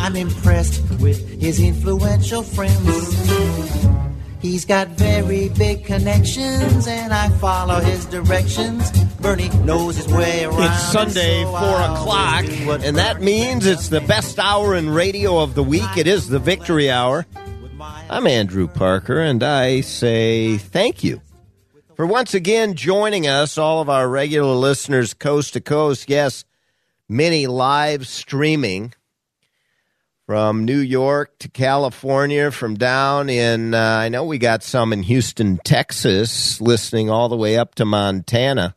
I'm impressed with his influential friends. He's got very big connections, and I follow his directions. Bernie knows his way around. It's Sunday, so 4 o'clock, and that means it's the best hour in radio of the week. It is the Victory Hour. I'm Andrew Parker, and I say thank you for once again joining us, all of our regular listeners, coast to coast. Yes, many live streaming from New York to California, from down in, uh, I know we got some in Houston, Texas, listening all the way up to Montana,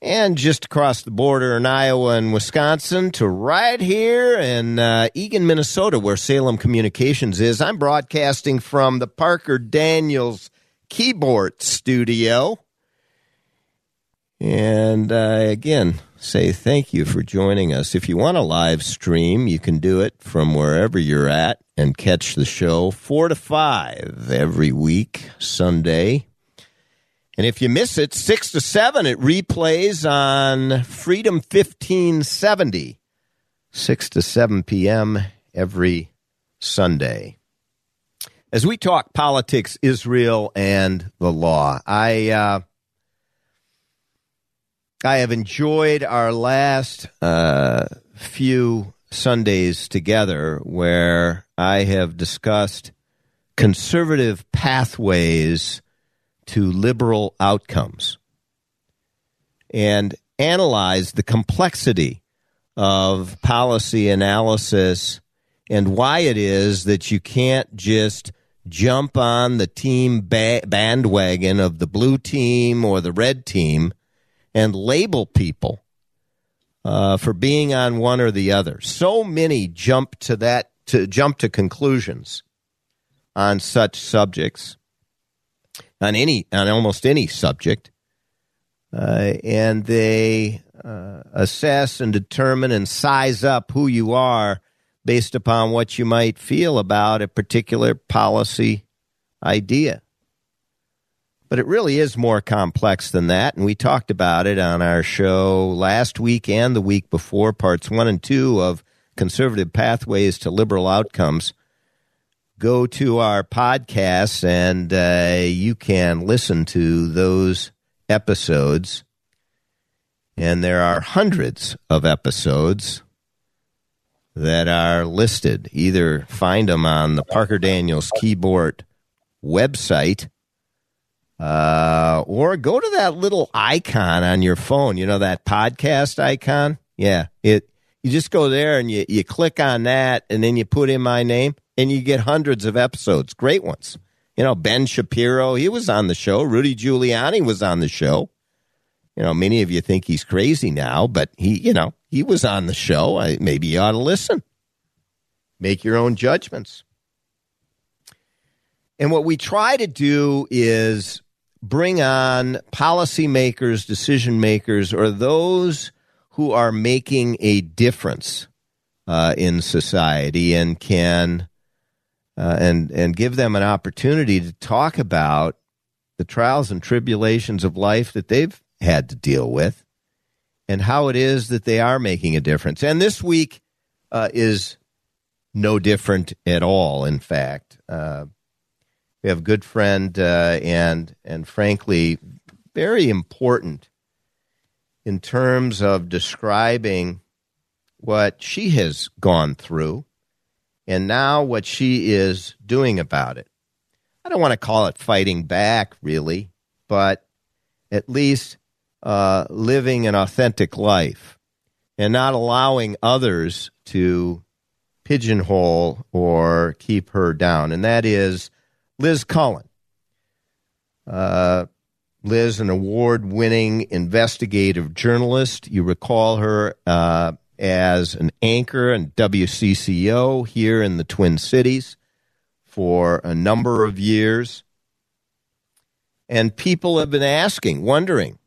and just across the border in Iowa and Wisconsin to right here in uh, Eagan, Minnesota, where Salem Communications is. I'm broadcasting from the Parker Daniels Kibort Studio. And uh, again, say thank you for joining us. If you want a live stream, you can do it from wherever you're at and catch the show 4 to 5 every week, Sunday. And if you miss it, 6 to 7, it replays on Freedom 1570, 6 to 7 p.m. every Sunday. As we talk politics, Israel, and the law, I. Uh, I have enjoyed our last uh, few Sundays together where I have discussed conservative pathways to liberal outcomes and analyzed the complexity of policy analysis and why it is that you can't just jump on the team ba- bandwagon of the blue team or the red team and label people uh, for being on one or the other. So many jump to that to jump to conclusions on such subjects, on any on almost any subject, uh, and they uh, assess and determine and size up who you are based upon what you might feel about a particular policy idea. But it really is more complex than that. And we talked about it on our show last week and the week before, parts one and two of Conservative Pathways to Liberal Outcomes. Go to our podcasts and uh, you can listen to those episodes. And there are hundreds of episodes that are listed. Either find them on the Parker Daniels Kibort website uh, or go to that little icon on your phone. You know that podcast icon? Yeah, it. You just go there and you you click on that, and then you put in my name, and you get hundreds of episodes, great ones. You know, Ben Shapiro, he was on the show. Rudy Giuliani was on the show. You know, many of you think he's crazy now, but he, you know, he was on the show. I, maybe you ought to listen. Make your own judgments. And what we try to do is bring on policymakers, decision makers, or those who are making a difference uh, in society and can uh, and and give them an opportunity to talk about the trials and tribulations of life that they've had to deal with and how it is that they are making a difference. And this week uh, is no different at all. In fact, uh, we have a good friend uh, and and frankly very important in terms of describing what she has gone through and now what she is doing about it. I don't want to call it fighting back, really, but at least uh, living an authentic life and not allowing others to pigeonhole or keep her down. And that is Liz Collin. Uh, Liz, an award winning investigative journalist. You recall her uh, as an anchor in WCCO here in the Twin Cities for a number of years. And people have been asking, wondering,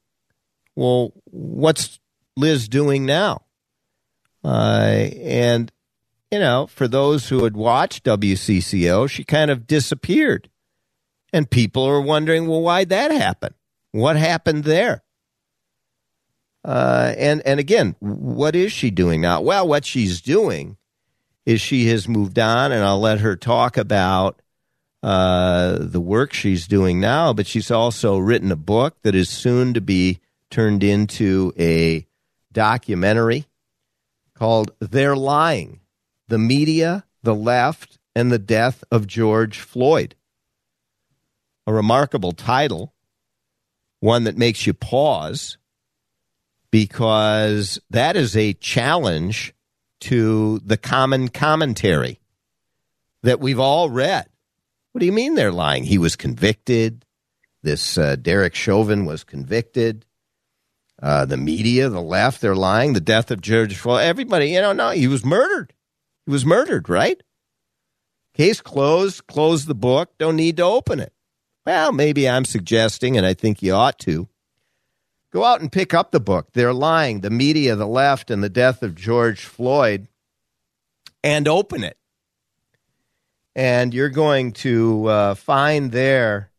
well, what's Liz doing now? Uh, and, you know, for those who had watched WCCO, she kind of disappeared. And people are wondering, well, why'd that happen? What happened there? Uh, and and again, what is she doing now? Well, what she's doing is she has moved on, and I'll let her talk about uh, the work she's doing now. But she's also written a book that is soon to be turned into a documentary called "They're Lying: The Media, the Left, and the Death of George Floyd." A remarkable title, one that makes you pause because that is a challenge to the common commentary that we've all read. What do you mean they're lying? He was convicted. This uh, Derek Chauvin was convicted. Uh, the media, the left, they're lying. The death of George Floyd. Everybody, you know, no, he was murdered. He was murdered, right? Case closed. Close the book. Don't need to open it. Well, maybe I'm suggesting, and I think you ought to, Go out and pick up the book. They're lying, the media, the left, and the death of George Floyd, and open it. And you're going to uh, find there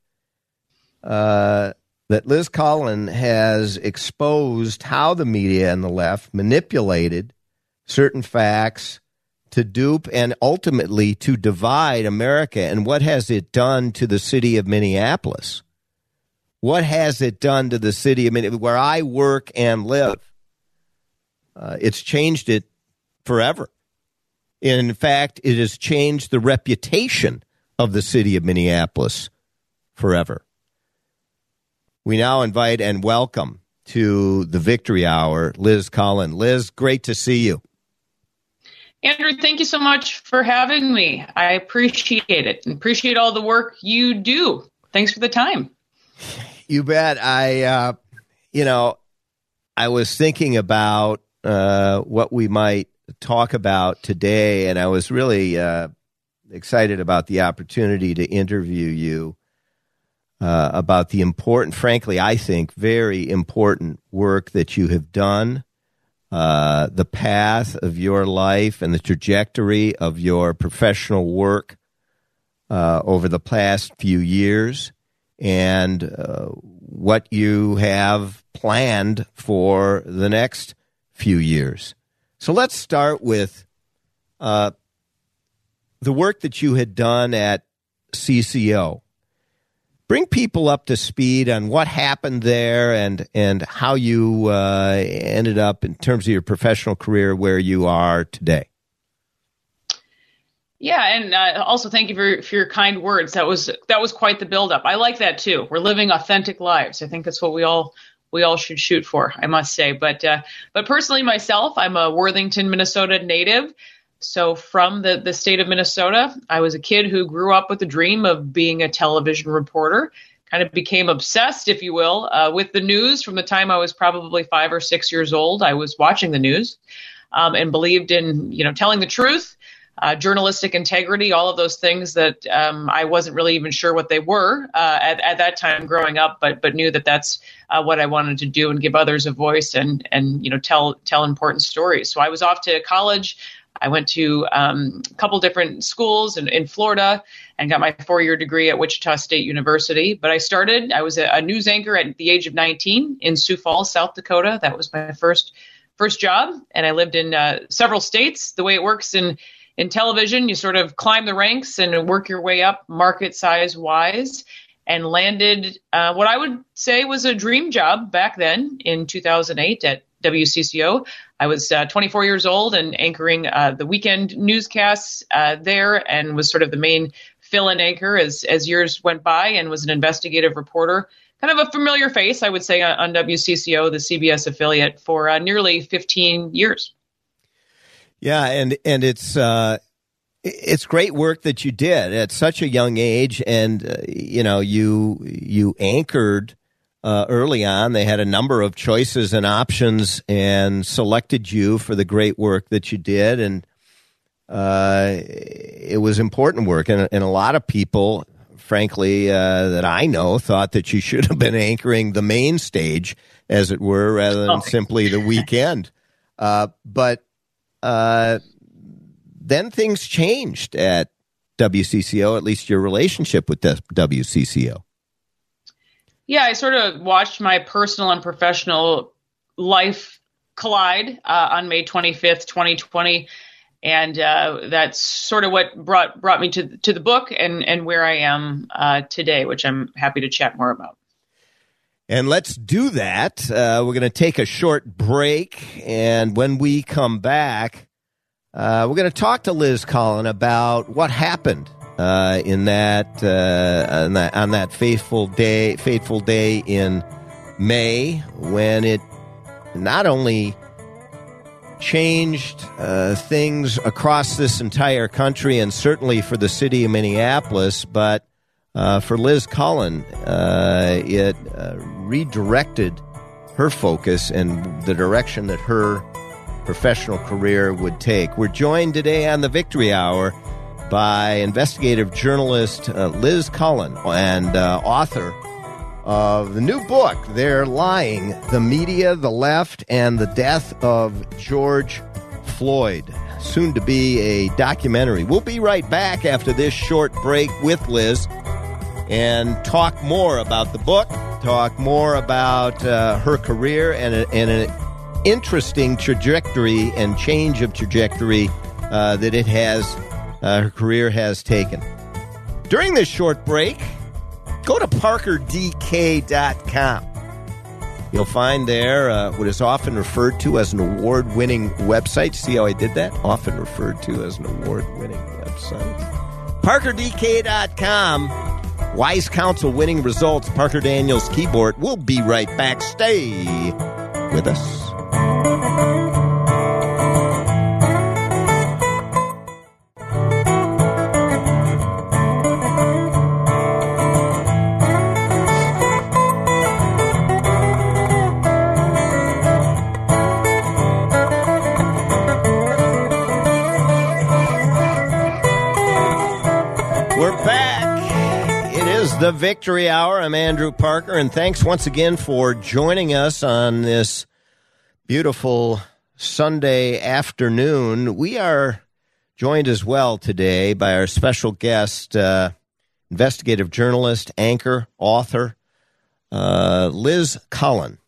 uh, that Liz Collin has exposed how the media and the left manipulated certain facts to dupe and ultimately to divide America. And what has it done to the city of Minneapolis? What has it done to the city? I mean, where I work and live, uh, it's changed it forever. In fact, it has changed the reputation of the city of Minneapolis forever. We now invite and welcome to the Victory Hour Liz Collin. Liz, great to see you. Andrew, thank you so much for having me. I appreciate it and appreciate all the work you do. Thanks for the time. You bet. I, uh, you know, I was thinking about uh, what we might talk about today, and I was really uh, excited about the opportunity to interview you uh, about the important, frankly, I think, very important work that you have done. Uh, the path of your life and the trajectory of your professional work uh, over the past few years and uh, what you have planned for the next few years. So let's start with uh, the work that you had done at CCO. Bring people up to speed on what happened there and and how you uh, ended up in terms of your professional career where you are today. Yeah, and uh, also thank you for, for your kind words. That was that was quite the buildup. I like that too. We're living authentic lives. I think that's what we all we all should shoot for. I must say, but uh, but personally, myself, I'm a Worthington, Minnesota native. So from the the state of Minnesota, I was a kid who grew up with the dream of being a television reporter. Kind of became obsessed, if you will, uh, with the news from the time I was probably five or six years old. I was watching the news um, and believed in you know telling the truth uh, journalistic integrity, all of those things that um, I wasn't really even sure what they were uh, at, at, that time growing up, but but knew that that's uh, what I wanted to do and give others a voice and and you know tell tell important stories. So I was off to college. I went to um, a couple different schools in, in Florida and got my four year degree at Wichita State University. But I started, I was a, a news anchor at the age of 19 in Sioux Falls, South Dakota. That was my first first job. And I lived in uh, several states. The way it works in in television, you sort of climb the ranks and work your way up market size wise and landed uh, what I would say was a dream job back then in 2008 at WCCO. I was uh, 24 years old and anchoring uh, the weekend newscasts uh, there, and was sort of the main fill-in anchor as as years went by, and was an investigative reporter. Kind of a familiar face, I would say, on WCCO, the CBS affiliate, for uh, nearly 15 years. Yeah, and and it's uh, it's great work that you did at such a young age, and uh, you know you you anchored uh, early on. They had a number of choices and options, and selected you for the great work that you did, and uh, it was important work, and, and a lot of people. Frankly, uh, that I know thought that you should have been anchoring the main stage, as it were, rather than oh. simply the weekend. Uh, but uh, then things changed at WCCO, at least your relationship with WCCO. Yeah, I sort of watched my personal and professional life collide uh, on May 25th, 2020. And uh, that's sort of what brought brought me to to the book and and where I am uh, today, which I'm happy to chat more about. And let's do that. Uh, we're going to take a short break, and when we come back, uh, we're going to talk to Liz Collin about what happened uh, in that, uh, on that on that fateful day, fateful day in May when it not only changed uh, things across this entire country and certainly for the city of Minneapolis, but uh, for Liz Collin, uh, it redirected her focus and the direction that her professional career would take. We're joined today on the Victory Hour by investigative journalist uh, Liz Collin and uh, author of the new book, They're Lying The Media, the Left, and the Death of George Floyd. Soon to be a documentary. We'll be right back after this short break with Liz and talk more about the book, talk more about uh, her career and, and an interesting trajectory and change of trajectory uh, that it has, uh, her career has taken. During this short break, go to parkerdk.com. You'll find there uh, what is often referred to as an award winning website. See how I did that? Often referred to as an award winning website. ParkerDK.com. Wise Counsel winning results. Parker Daniels Kibort. We'll be right back. Stay with us. The Victory Hour. I'm Andrew Parker, and thanks once again for joining us on this beautiful Sunday afternoon. We are joined as well today by our special guest, uh, investigative journalist, anchor, author, uh, Liz Collin,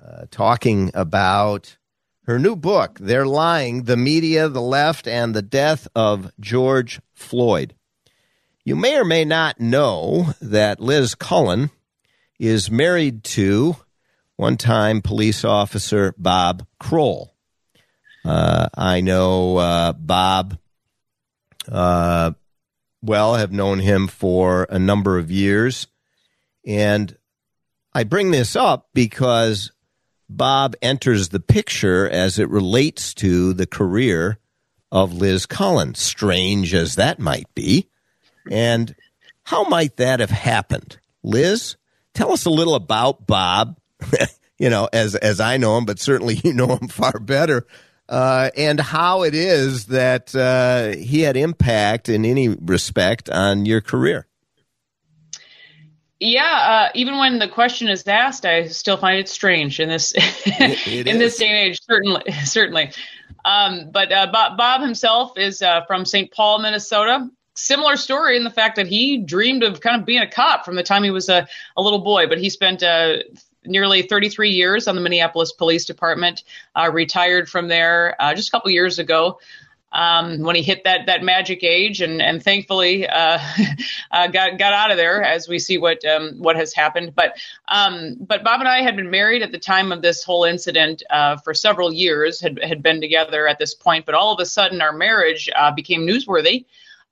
uh, talking about her new book, They're Lying The Media, the Left, and the Death of George Floyd. You may or may not know that Liz Collin is married to one time police officer Bob Kroll. Uh, I know uh, Bob uh, well, have known him for a number of years. And I bring this up because Bob enters the picture as it relates to the career of Liz Collins, strange as that might be. And how might that have happened? Liz, tell us a little about Bob you know, as as I know him, but certainly you know him far better. Uh, and how it is that uh, he had impact in any respect on your career. Yeah, uh, even when the question is asked, I still find it strange in this it, it in is. this day and age. Certainly, certainly. Um, but uh, Bob, Bob, himself is uh, from St. Paul, Minnesota. Similar story in the fact that he dreamed of kind of being a cop from the time he was a, a little boy, but he spent uh, nearly 33 years on the Minneapolis Police Department, uh, retired from there uh, just a couple years ago. um, when he hit that that magic age, and and thankfully uh, uh, got got out of there. As we see what um, what has happened, but um, but Bob and I had been married at the time of this whole incident uh, for several years. had had been together at this point, but all of a sudden our marriage uh, became newsworthy.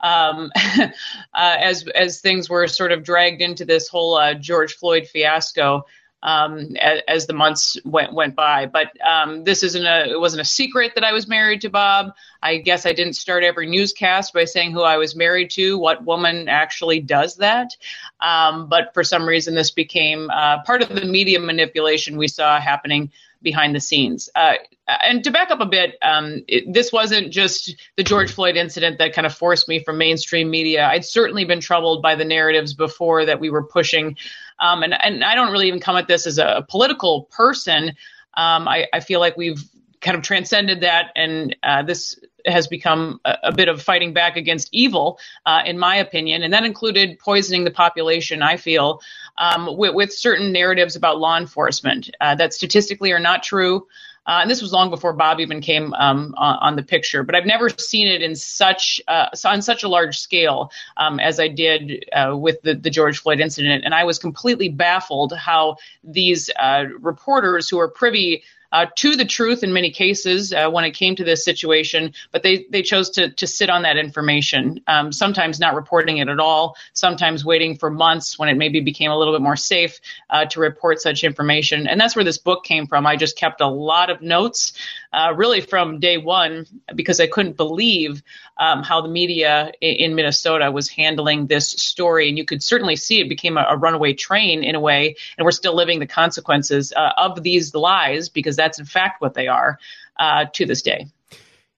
Um, uh, as as things were sort of dragged into this whole uh, George Floyd fiasco, um, as, as, the months went went by. But um, this isn't a it wasn't a secret that I was married to Bob. I guess I didn't start every newscast by saying who I was married to. What woman actually does that? Um, but for some reason, this became uh, part of the media manipulation we saw happening behind the scenes. Uh, and to back up a bit, um, it, this wasn't just the George Floyd incident that kind of forced me from mainstream media. I'd certainly been troubled by the narratives before that we were pushing um, and, and I don't really even come at this as a political person. Um, I, I, feel like we've kind of transcended that, and uh, this has become a, a, bit of fighting back against evil, uh, in my opinion. And that included poisoning the population, I feel, um, with, with, certain narratives about law enforcement uh, that statistically are not true. Uh, and this was long before Bob even came um, on, on, the picture. But I've never seen it in such uh, on such a large scale um, as I did uh, with the, the George Floyd incident, and I was completely baffled how these uh, reporters who are privy uh, to the truth in many cases uh, when it came to this situation, but they, they chose to, to sit on that information, um, sometimes not reporting it at all, sometimes waiting for months when it maybe became a little bit more safe uh, to report such information. And that's where this book came from. I just kept a lot of notes, uh, really from day one, because I couldn't believe um, how the media in, in, Minnesota was handling this story. And you could certainly see it became a, a runaway train in a way, and we're still living the consequences uh, of these lies because that's in fact what they are uh, to this day.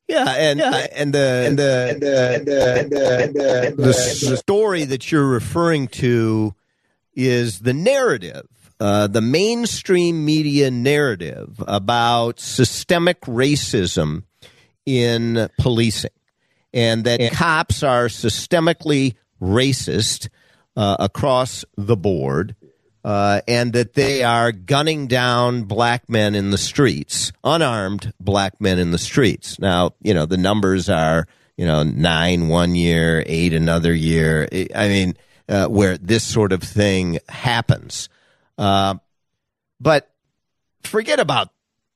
Yeah, and and the and the and the, and the, and the, and the, the, the story that you're referring to is the narrative, uh, the mainstream media narrative about systemic racism in policing, and that and, cops are systemically racist uh, across the board, uh, and that they are gunning down black men in the streets, unarmed black men in the streets. Now, you know, the numbers are, you know, nine one year, eight another year. I mean, uh, where this sort of thing happens. Uh, but forget about,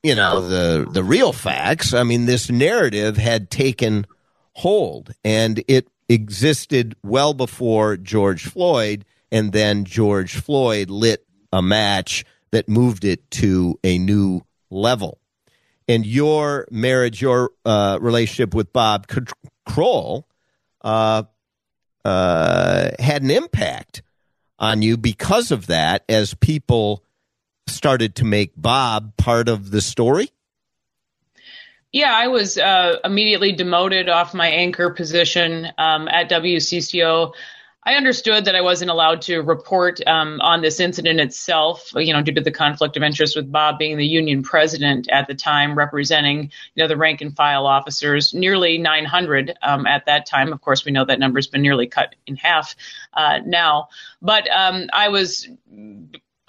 you know, the, the real facts. I mean, this narrative had taken hold and it existed well before George Floyd and then George Floyd lit a match that moved it to a new level. And your marriage, your uh, relationship with Bob Kroll uh, uh, had an impact on you because of that as people started to make Bob part of the story? Yeah, I was uh, immediately demoted off my anchor position um, at WCCO. I understood that I wasn't allowed to report um, on this incident itself, you know, due to the conflict of interest with Bob being the union president at the time, representing, you know, the rank and file officers, nearly 900 um, at that time. Of course, we know that number's been nearly cut in half uh, now. But um, I was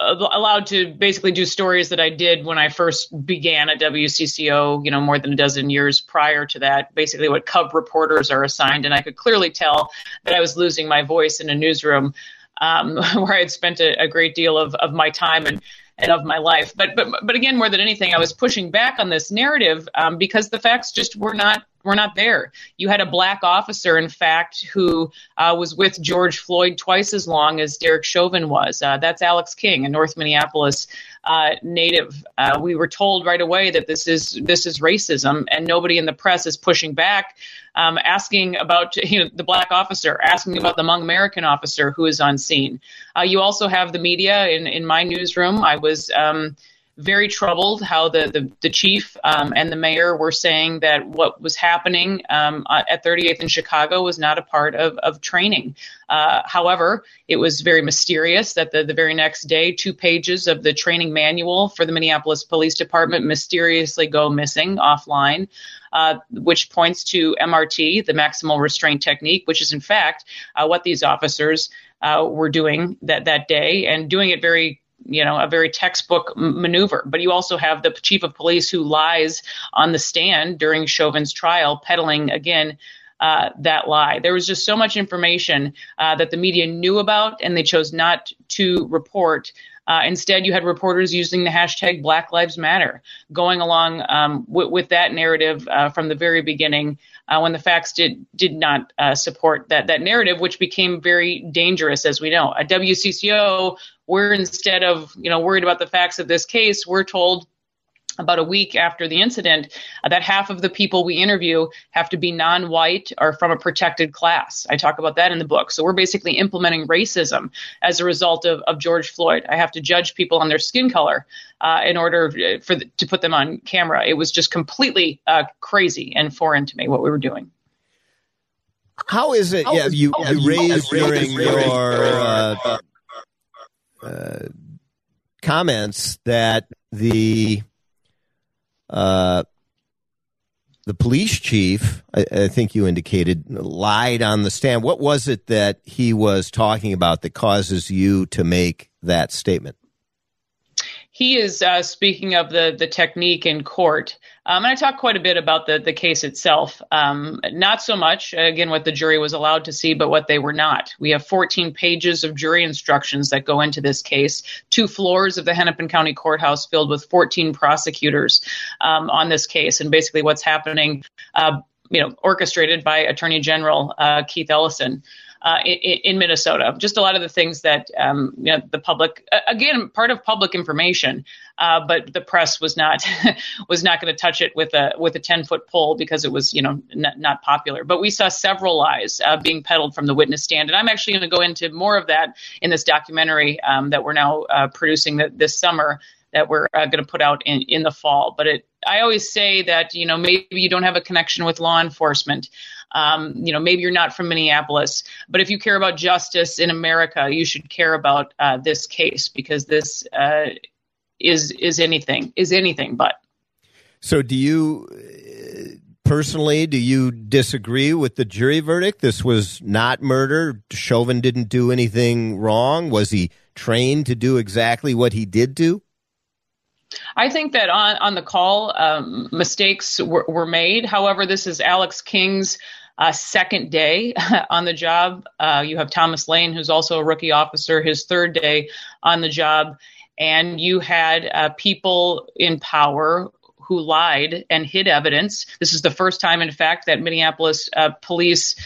allowed to basically do stories that I did when I first began at WCCO, you know, more than a dozen years prior to that, basically what cub reporters are assigned. And I could clearly tell that I was losing my voice in a newsroom um, where I had spent a, a great deal of, of my time and, and of my life. But, but, but again, more than anything, I was pushing back on this narrative um, because the facts just were not were not there. You had a black officer, in fact, who uh, was with George Floyd twice as long as Derek Chauvin was. Uh, that's Alex Kueng, a North Minneapolis uh, native. Uh, we were told right away that this is this is racism, and nobody in the press is pushing back, um, asking about you know the black officer, asking about the Hmong American officer who is on scene. Uh, you also have the media in in my newsroom. I was. Um, very troubled how the, the, the chief um, and the mayor were saying that what was happening um, at 38th in Chicago was not a part of, of training. Uh, however, it was very mysterious that the, the very next day, two pages of the training manual for the Minneapolis Police Department mysteriously go missing offline. Uh, which points to MRT, the maximal restraint technique, which is in fact uh, what these officers uh, were doing that that day and doing it very you know, a very textbook maneuver. But you also have the chief of police who lies on the stand during Chauvin's trial, peddling again uh, that lie. There was just so much information uh, that the media knew about, and they chose not to report. Uh, instead, you had reporters using the hashtag Black Lives Matter, going along um, w- with that narrative uh, from the very beginning. Uh, when the facts did did not uh, support that that narrative, which became very dangerous, as we know. At WCCO, we're instead of you know worried about the facts of this case, we're told about a week after the incident uh, that half of the people we interview have to be non-white or from a protected class. I talk about that in the book. So we're basically implementing racism as a result of, of George Floyd. I have to judge people on their skin color uh, in order uh, for the, to put them on camera. It was just completely uh, crazy and foreign to me what we were doing. How is it? How yeah, you, you raised during your uh, uh, comments that the uh, the police chief, I, I, think you indicated, lied on the stand. What was it that he was talking about that causes you to make that statement? He is uh, speaking of the the technique in court. Um, and I talked quite a bit about the the case itself. Um, not so much, again, what the jury was allowed to see, but what they were not. We have 14 pages of jury instructions that go into this case. Two floors of the Hennepin County Courthouse filled with 14 prosecutors um, on this case, and basically what's happening. Uh, you know, orchestrated by Attorney General uh, Keith Ellison uh, in, in, Minnesota. Just a lot of the things that um, you know, the public, again, part of public information, uh, but the press was not was not going to touch it with a with a ten foot pole because it was you know not, not popular. But we saw several lies uh, being peddled from the witness stand, and I'm actually going to go into more of that in this documentary um, that we're now uh, producing this summer that we're uh, going to put out in, in the fall. But it, I always say that you know maybe you don't have a connection with law enforcement. Um, you know, maybe you're not from Minneapolis, but if you care about justice in America, you should care about uh, this case because this uh, is is anything is anything but. So, do you personally do you disagree with the jury verdict? This was not murder. Chauvin didn't do anything wrong. Was he trained to do exactly what he did do? I think that on, on the call, um, mistakes were, were, made. However, this is Alex Kueng's uh, second day on the job. Uh, you have Thomas Lane, who's also a rookie officer, his third day on the job. And you had uh, people in power who lied and hid evidence. This is the first time, in fact, that Minneapolis uh, police.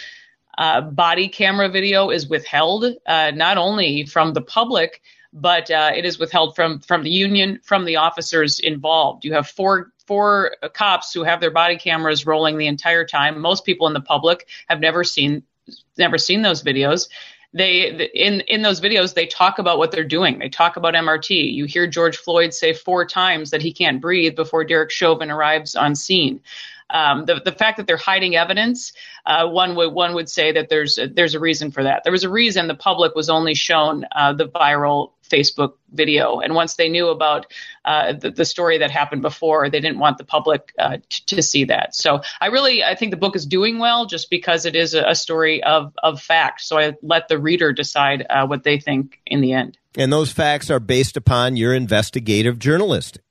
Uh, body camera video is withheld uh, not only from the public but uh, it is withheld from from the union, from the officers involved. You have four four cops who have their body cameras rolling the entire time. Most people in the public have never seen never seen those videos. They in in those videos they talk about what they're doing. They talk about MRT. You hear George Floyd say four times that he can't breathe before Derek Chauvin arrives on scene. Um, the the fact that they're hiding evidence, uh, one would one would say that there's a, there's a reason for that. There was a reason the public was only shown uh, the viral Facebook video, and once they knew about uh, the, the, story that happened before, they didn't want the public uh, t- to see that. So I really I think the book is doing well just because it is a, a story of of fact. So I let the reader decide uh, what they think in the end. And those facts are based upon your investigative journalistic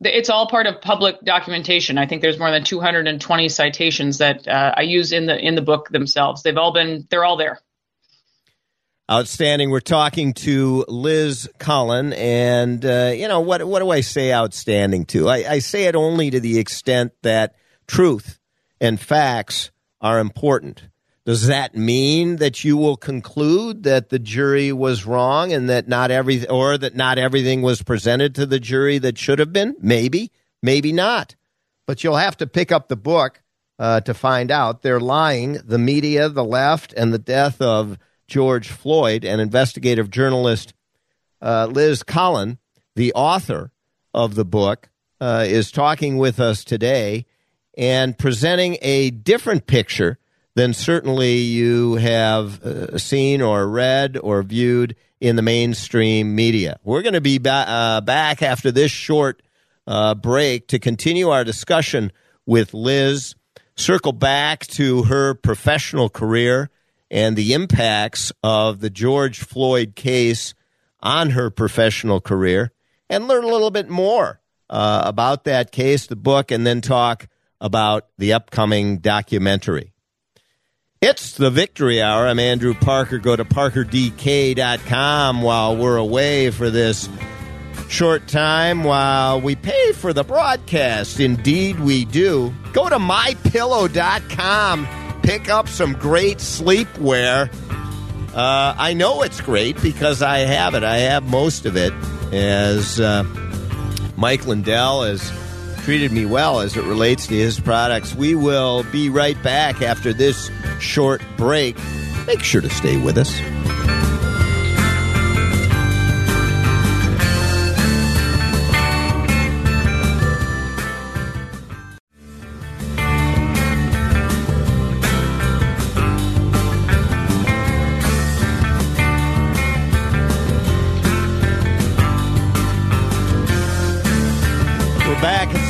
it's all part of public documentation. I think there's more than 220 citations that uh, I use in the in the book themselves. They've all been they're all there. Outstanding. We're talking to Liz Collin, and uh, you know what? What do I say? Outstanding to? I, I say it only to the extent that truth and facts are important. Does that mean that you will conclude that the jury was wrong and that not every or that not everything was presented to the jury that should have been? Maybe, maybe not. But you'll have to pick up the book uh, to find out. They're lying. The media, the left, and the death of George Floyd. And investigative journalist uh, Liz Collin, the author of the book, uh, is talking with us today and presenting a different picture then certainly you have uh, seen or read or viewed in the mainstream media. We're going to be ba- uh, back after this short uh, break to continue our discussion with Liz, circle back to her professional career and the impacts of the George Floyd case on her professional career and learn a little bit more uh, about that case, the book, and then talk about the upcoming documentary. It's the Victory Hour. I'm Andrew Parker. Go to parkerdk.com while we're away for this short time while we pay for the broadcast. Indeed, we do. Go to mypillow.com. Pick up some great sleepwear. Uh, I know it's great because I have it. I have most of it. As uh, Mike Lindell has treated me well as it relates to his products. We will be right back after this short break. Make sure to stay with us.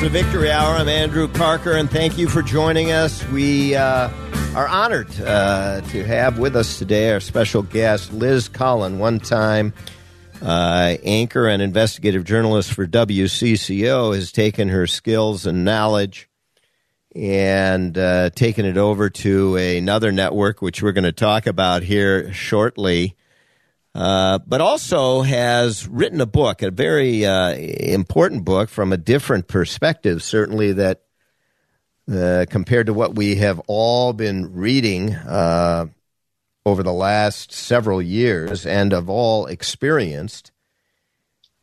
The Victory Hour. I'm Andrew Parker, and thank you for joining us. We uh, are honored uh, to have with us today our special guest, Liz Collin, one time uh, anchor and investigative journalist for WCCO, has taken her skills and knowledge and uh, taken it over to another network, which we're going to talk about here shortly. Uh, but also has written a book, a very uh, important book from a different perspective, certainly that uh, compared to what we have all been reading uh, over the last several years and have all experienced.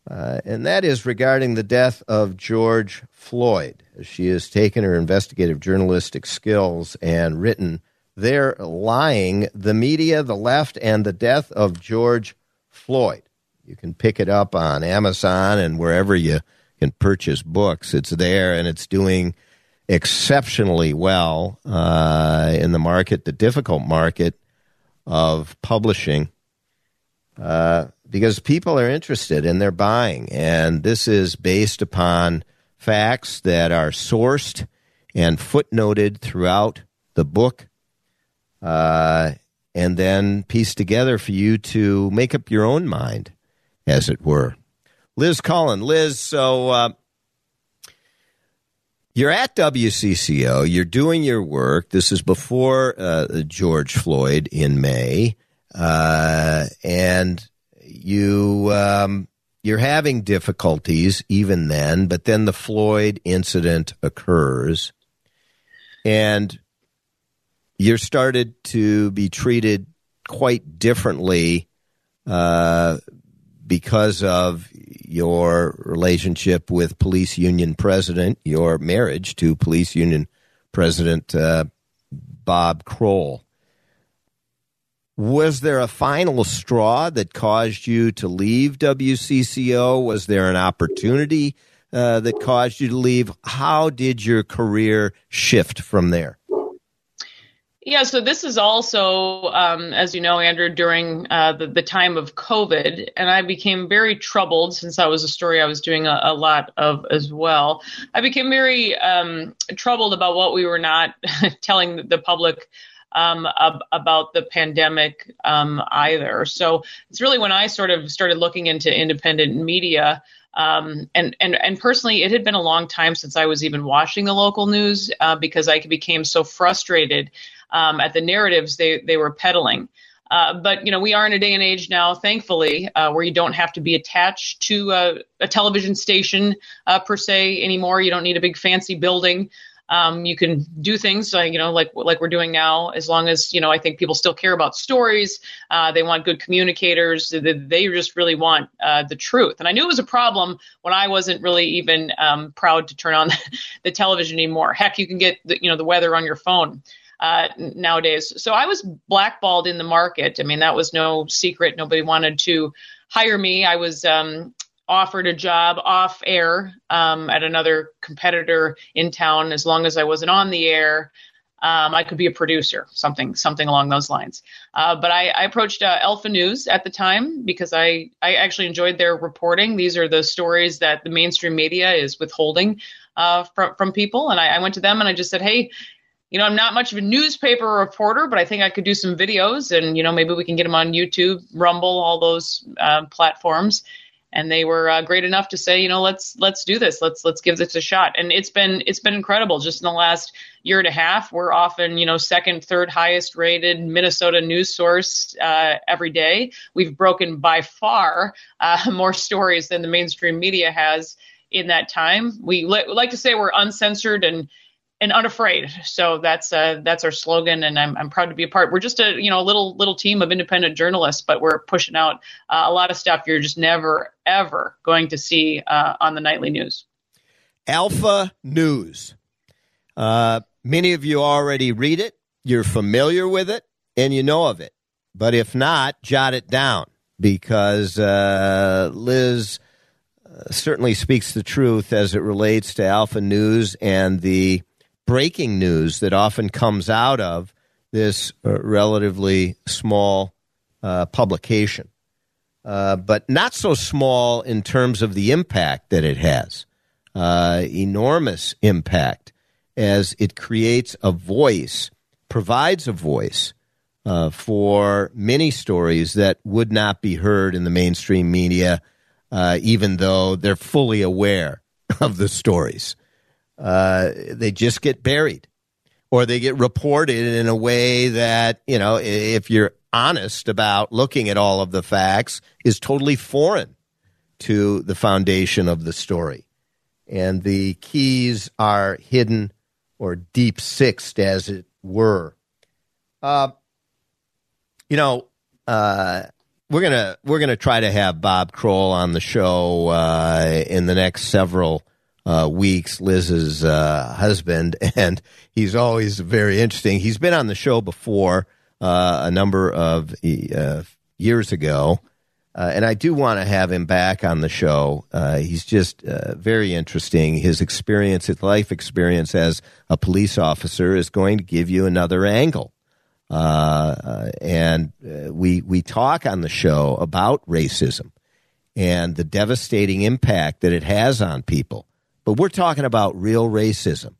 Uh, and that is regarding the death of George Floyd. She has taken her investigative journalistic skills and written they're lying. The media, the left, and the death of George Floyd. You can pick it up on Amazon and wherever you can purchase books. It's there and it's doing exceptionally well uh, in the market, the difficult market of publishing, uh, because people are interested and they're buying. And this is based upon facts that are sourced and footnoted throughout the book uh, and then piece together for you to make up your own mind, as it were. Liz Collin, Liz, so uh, you're at WCCO, you're doing your work. This is before uh, George Floyd in May, uh, and you. Um, you're having difficulties even then, but then the Floyd incident occurs. And you're started to be treated quite differently uh, because of your relationship with police union president, your marriage to police union president uh, Bob Kroll. Was there a final straw that caused you to leave WCCO? Was there an opportunity uh, that caused you to leave? How did your career shift from there? Yeah, so this is also, um, as you know, Andrew, during uh, the, the time of COVID, and I became very troubled since that was a story I was doing a, a lot of as well. I became very um, troubled about what we were not telling the public um, ab- about the pandemic um, either. So it's really when I sort of started looking into independent media. Um, and and and personally, it had been a long time since I was even watching the local news uh, because I became so frustrated um, at the narratives they they were peddling. Uh, but you know, we are in a day and age now, thankfully, uh, where you don't have to be attached to a, television station uh, per se anymore. You don't need a big fancy building. Um, you can do things like you know, like like we're doing now, as long as you know. I think people still care about stories. Uh, they want good communicators. They, they just really want uh, the truth. And I knew it was a problem when I wasn't really even um, proud to turn on the television anymore. Heck, you can get the, you know the weather on your phone uh, nowadays. So I was blackballed in the market. I mean, that was no secret. Nobody wanted to hire me. I was um, offered a job off air um, at another competitor in town. As long as I wasn't on the air, um, I could be a producer, something something along those lines. Uh, but I, I approached uh, Alpha News at the time because I I actually enjoyed their reporting. These are the stories that the mainstream media is withholding uh, from from people, and I, I went to them and I just said, hey you know, I'm not much of a newspaper reporter, but I think I could do some videos, and you know, maybe we can get them on YouTube, Rumble, all those uh, platforms. And they were uh, great enough to say, you know, let's let's do this, let's let's give this a shot. And it's been it's been incredible. Just in the last year and a half, we're often, you know, second, third highest rated Minnesota news source uh, every day. We've broken by far uh, more stories than the mainstream media has in that time. We li- like to say we're uncensored and and unafraid. So that's uh, that's our slogan, and I'm, I'm proud to be a part. We're just a you know a little little team of independent journalists, but we're pushing out uh, a lot of stuff you're just never ever going to see uh, on the nightly news. Alpha News. Uh, many of you already read it. You're familiar with it, and you know of it. But if not, jot it down because uh, Liz uh, certainly speaks the truth as it relates to Alpha News and the breaking news that often comes out of this uh, relatively small uh, publication, uh, but not so small in terms of the impact that it has. Uh, enormous impact as it creates a voice, provides a voice uh, for many stories that would not be heard in the mainstream media, uh, even though they're fully aware of the stories uh, they just get buried or they get reported in a way that, you know, if you're honest about looking at all of the facts, is totally foreign to the foundation of the story. And the keys are hidden or deep sixed, as it were. Uh, you know, uh, we're gonna we're gonna try to have Bob Kroll on the show uh, in the next several uh, weeks, Liz's uh, husband, and he's always very interesting. He's been on the show before uh, a number of uh, years ago, uh, and I do want to have him back on the show. Uh, he's just very interesting. His experience, his life experience as a police officer, is going to give you another angle. and we we talk on the show about racism and the devastating impact that it has on people. But we're talking about real racism.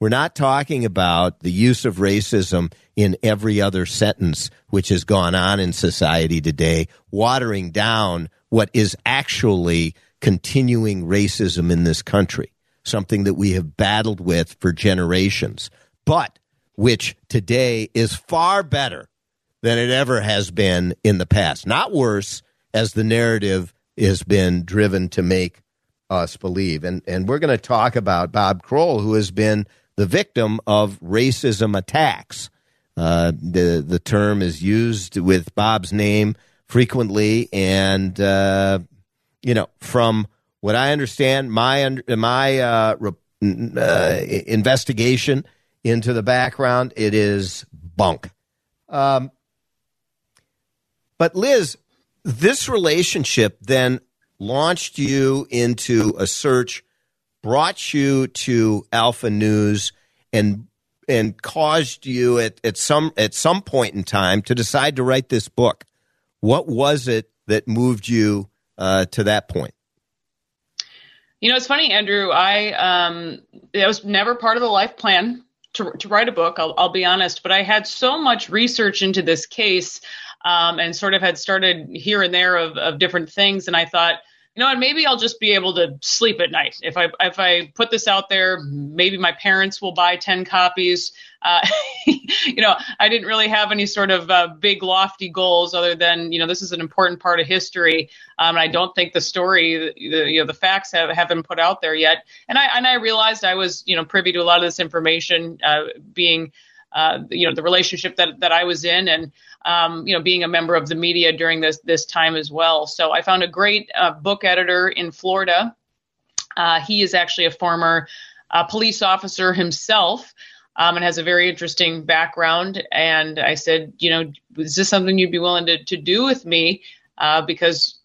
We're not talking about the use of racism in every other sentence which has gone on in society today, watering down what is actually continuing racism in this country, something that we have battled with for generations, but which today is far better than it ever has been in the past. Not worse, as the narrative has been driven to make us believe. And and we're going to talk about Bob Kroll, who has been the victim of racism attacks. Uh, the the term is used with Bob's name frequently, and uh, you know, from what I understand, my my uh, uh, investigation into the background, it is bunk. Um, but Liz, this relationship then launched you into a search, brought you to Alpha News, and and caused you at, at some at some point in time to decide to write this book. What was it that moved you uh, to that point? You know, it's funny, Andrew. I um, it was never part of the life plan to to write a book. I'll, I'll be honest, but I had so much research into this case. Um, and sort of had started here and there of, of different things. And I thought, you know what, maybe I'll just be able to sleep at night. If I if I put this out there, maybe my parents will buy ten copies. Uh, you know, I didn't really have any sort of uh, big lofty goals other than you know this is an important part of history, um, and I don't think the story, the, you know, the facts have have been put out there yet. And I and I realized I was you know privy to a lot of this information, uh, being uh, you know the relationship that that I was in, and um, you know being a member of the media during this this time as well. So I found a great uh, book editor in Florida. Uh, he is actually a former uh, police officer himself. Um, and has a very interesting background. And I said, you know, is this something you'd be willing to, to do with me? Uh, because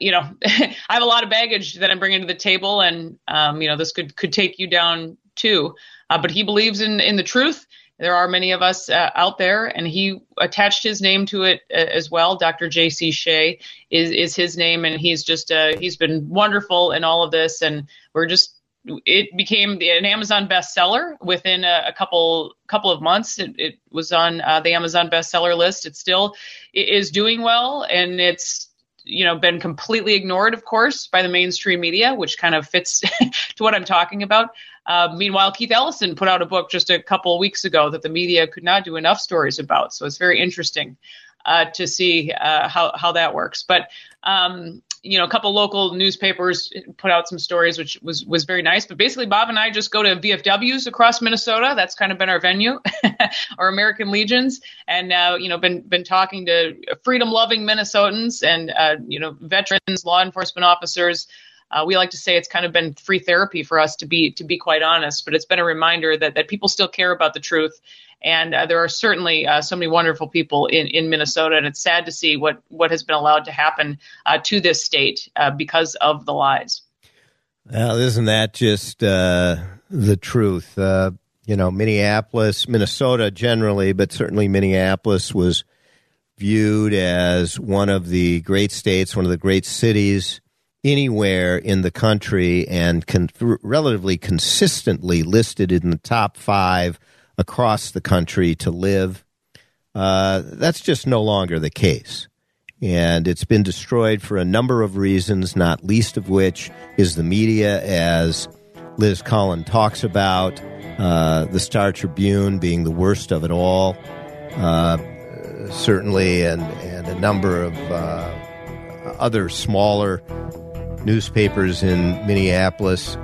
you know, I have a lot of baggage that I'm bringing to the table, and um, you know, this could could take you down too. Uh, but he believes in in the truth, there are many of us uh, out there, and he attached his name to it uh, as well. Dr. J.C. Chaix is is his name, and he's just uh, he's been wonderful in all of this, and we're just it became an Amazon bestseller within a, a couple couple of months. It, it was on uh, the Amazon bestseller list. It still is doing well, and it's you know been completely ignored, of course, by the mainstream media, which kind of fits to what I'm talking about. Uh, meanwhile, Keith Ellison put out a book just a couple of weeks ago that the media could not do enough stories about. So it's very interesting uh, to see uh, how how that works. But um, you know, a couple local newspapers put out some stories, which was was very nice. But basically, Bob and I just go to VFWs across Minnesota. That's kind of been our venue, or American Legions, and uh, you know, been been talking to freedom loving Minnesotans and uh, you know, veterans, law enforcement officers. Uh, we like to say it's kind of been free therapy for us to be to be quite honest, but it's been a reminder that that people still care about the truth and uh, there are certainly uh, so many wonderful people in, in Minnesota, and it's sad to see what, what has been allowed to happen uh, to this state uh, because of the lies. Well, isn't that just uh, the truth? You know, Minneapolis, Minnesota generally, but certainly Minneapolis was viewed as one of the great states, one of the great cities anywhere in the country, and con- relatively consistently listed in the top five across the country to live. Uh, that's just no longer the case. And it's been destroyed for a number of reasons, not least of which is the media, as Liz Collin talks about, uh, the Star Tribune being the worst of it all, uh, certainly, and, and a number of uh, other smaller newspapers in Minneapolis.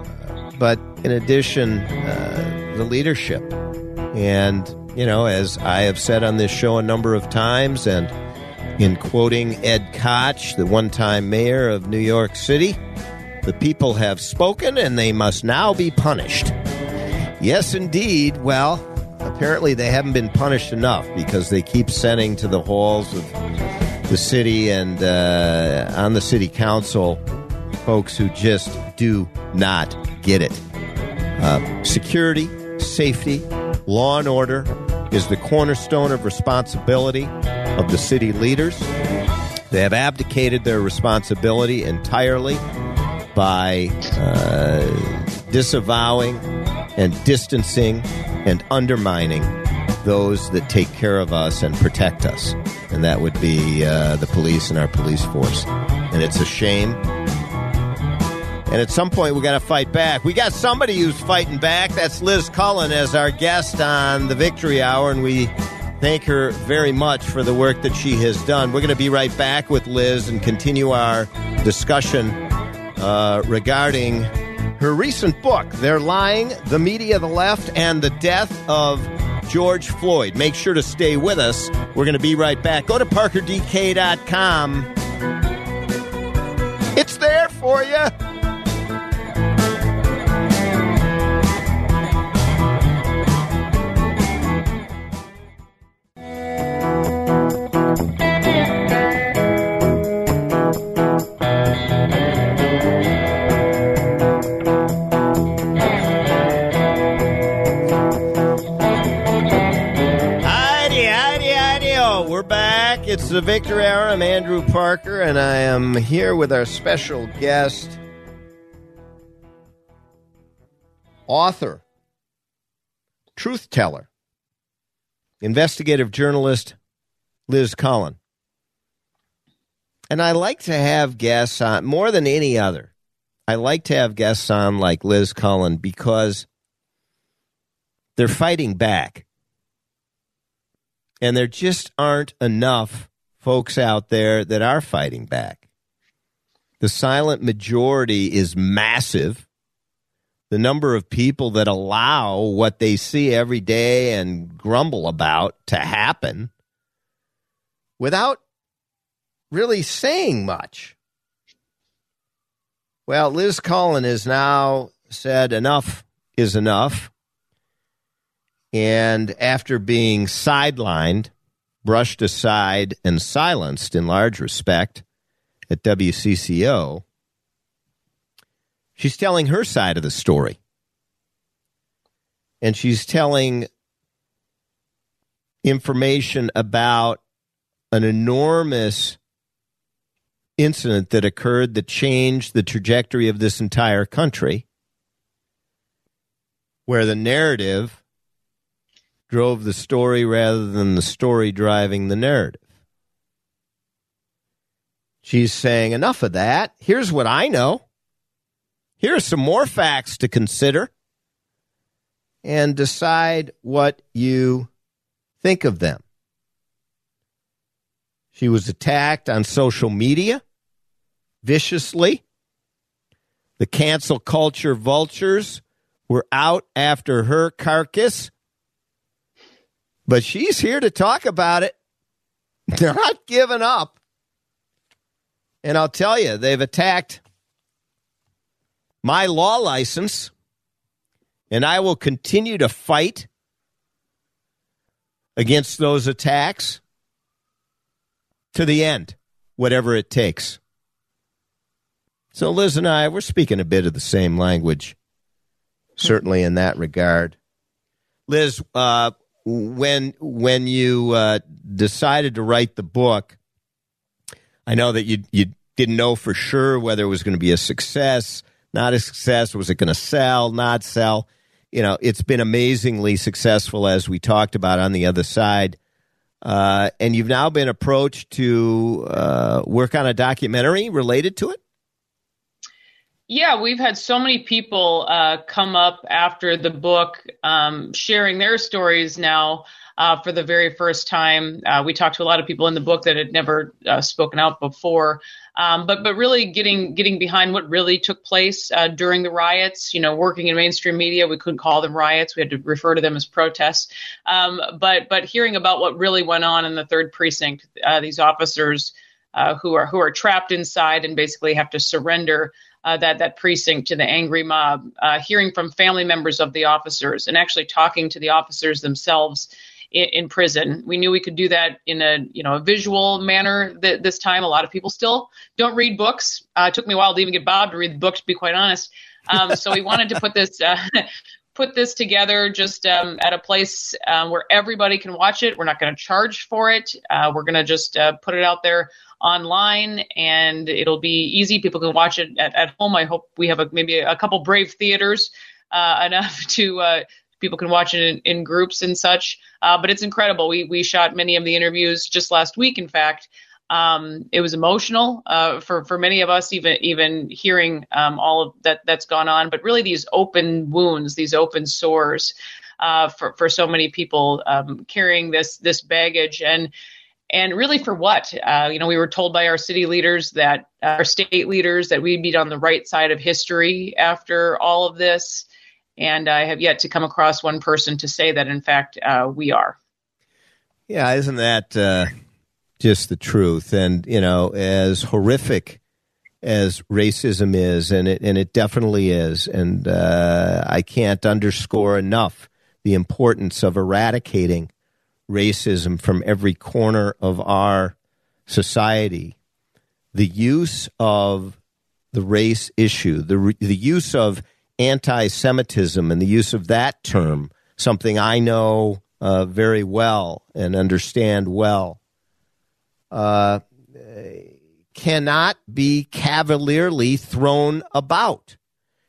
But in addition, uh, the leadership and, you know, as I have said on this show a number of times, and in quoting Ed Koch, the one time mayor of New York City, the people have spoken and they must now be punished. Yes, indeed. Well, apparently they haven't been punished enough because they keep sending to the halls of the city and uh, on the city council folks who just do not get it. Uh, security, safety, Law and order is the cornerstone of responsibility of the city leaders. They have abdicated their responsibility entirely by uh, disavowing and distancing and undermining those that take care of us and protect us. And that would be uh, the police and our police force. And it's a shame and at some point, we got to fight back. We got somebody who's fighting back. That's Liz Collin as our guest on the Victory Hour, and we thank her very much for the work that she has done. We're going to be right back with Liz and continue our discussion uh, regarding her recent book, They're Lying, The Media, the Left, and the Death of George Floyd. Make sure to stay with us. We're going to be right back. Go to parkerdk.com. It's there for you. Here with our special guest, author, truth teller, investigative journalist Liz Collin. And I like to have guests on more than any other. I like to have guests on like Liz Collin because they're fighting back. And there just aren't enough folks out there that are fighting back. The silent majority is massive. The number of people that allow what they see every day and grumble about to happen without really saying much. Well, Liz Collin has now said enough is enough. And after being sidelined, brushed aside, and silenced in large respect at WCCO, she's telling her side of the story. And she's telling information about an enormous incident that occurred that changed the trajectory of this entire country where the narrative drove the story rather than the story driving the narrative. She's saying, enough of that. Here's what I know. Here are some more facts to consider and decide what you think of them. She was attacked on social media viciously. The cancel culture vultures were out after her carcass. But she's here to talk about it. They're not giving up. And I'll tell you, they've attacked my law license, and I will continue to fight against those attacks to the end, whatever it takes. So Liz and I, we're speaking a bit of the same language, certainly in that regard. Liz, uh, when when you uh, decided to write the book, I know that you you didn't know for sure whether it was going to be a success, not a success. Was it going to sell, not sell? You know, it's been amazingly successful as we talked about on the other side. Uh, and you've now been approached to uh, work on a documentary related to it. Yeah, we've had so many people uh, come up after the book um, sharing their stories now uh, for the very first time. Uh, we talked to a lot of people in the book that had never uh, spoken out before. Um, but but really getting getting behind what really took place uh, during the riots. You know, working in mainstream media, we couldn't call them riots; we had to refer to them as protests. Um, but but hearing about what really went on in the third precinct, uh, these officers who are who are trapped inside and basically have to surrender uh, that that precinct to the angry mob, uh, hearing from family members of the officers, and actually talking to the officers themselves in, in, prison. We knew we could do that in a you know a visual manner th- this time. A lot of people still don't read books. Uh, it took me a while to even get Bob to read the to be quite honest. Um, so we wanted to put this. Uh, put this together just um, at a place uh, where everybody can watch it. We're not going to charge for it. Uh, we're going to just uh, put it out there online and it'll be easy. People can watch it at, at home. I hope we have a, maybe a couple brave theaters uh, enough to uh, people can watch it in, in groups and such. Uh, but it's incredible. We we shot many of the interviews just last week. In fact, um, it was emotional uh, for for many of us, even even hearing um, all of that that's gone on. But really, these open wounds, these open sores. Uh, for for so many people um, carrying this this baggage and and really for what? Uh, you know, we were told by our city leaders that our state leaders that we'd be on the right side of history after all of this, and I have yet to come across one person to say that in fact uh, we are. Yeah, isn't that uh, just the truth? And you know, as horrific as racism is, and it and it definitely is, and uh, I can't underscore enough the importance of eradicating racism from every corner of our society, the use of the race issue, the, the use of anti Semitism and the use of that term, something I know uh, very well and understand well, uh, cannot be cavalierly thrown about,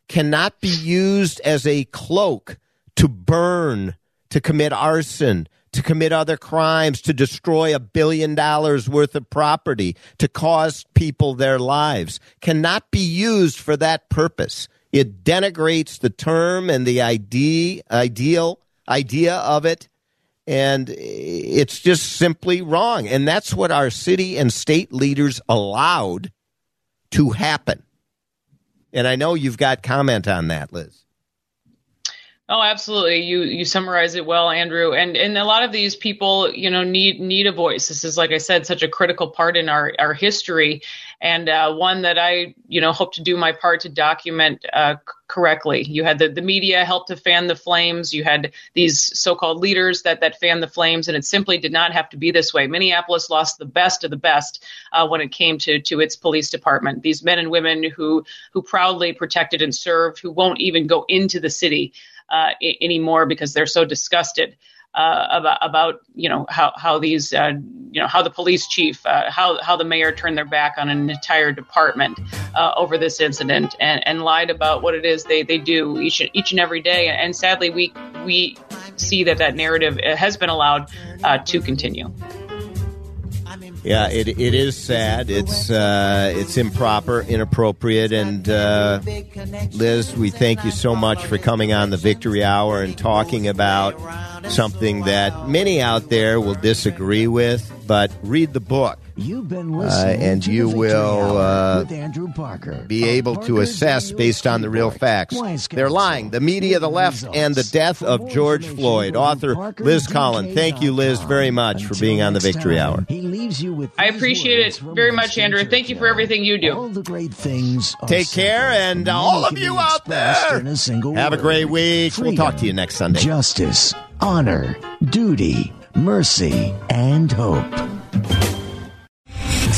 cannot be used as a cloak to burn, to commit arson, to commit other crimes, to destroy a billion dollars worth of property, to cost people their lives, cannot be used for that purpose. It denigrates the term and the idea, ideal idea of it, and it's just simply wrong. And that's what our city and state leaders allowed to happen. And I know you've got comment on that, Liz. Oh, absolutely. You you summarize it well, Andrew. And and a lot of these people, you know, need need a voice. This is, like I said, such a critical part in our our history, and uh, one that I, you know, hope to do my part to document uh, correctly. You had the the media help to fan the flames. You had these so-called leaders that that fan the flames, and it simply did not have to be this way. Minneapolis lost the best of the best uh, when it came to to its police department. These men and women who who proudly protected and served, who won't even go into the city uh, I- anymore because they're so disgusted. Uh, about about you know how how these uh, you know how the police chief uh, how how the mayor turned their back on an entire department uh, over this incident and, and lied about what it is they, they do each each and every day and sadly we we see that that narrative has been allowed uh, to continue. Yeah, it, it is sad. It's uh, it's improper, inappropriate, and uh, Liz, we thank you so much for coming on the Victory Hour and talking about something that many out there will disagree with. But read the book. You've been listening uh, and you will uh, Parker. be able to assess based on the real facts. They're lying. The media, the left, and the death of George Floyd. Author Liz Collin. Thank you, Liz, very much for being on the Victory Hour. Time, He leaves you with I appreciate it very much, Andrew. Thank you for everything you do. All the great things. Take care, and all of you out there, in a single have a great week. We'll talk to you next Sunday. Justice, honor, duty, mercy, and hope.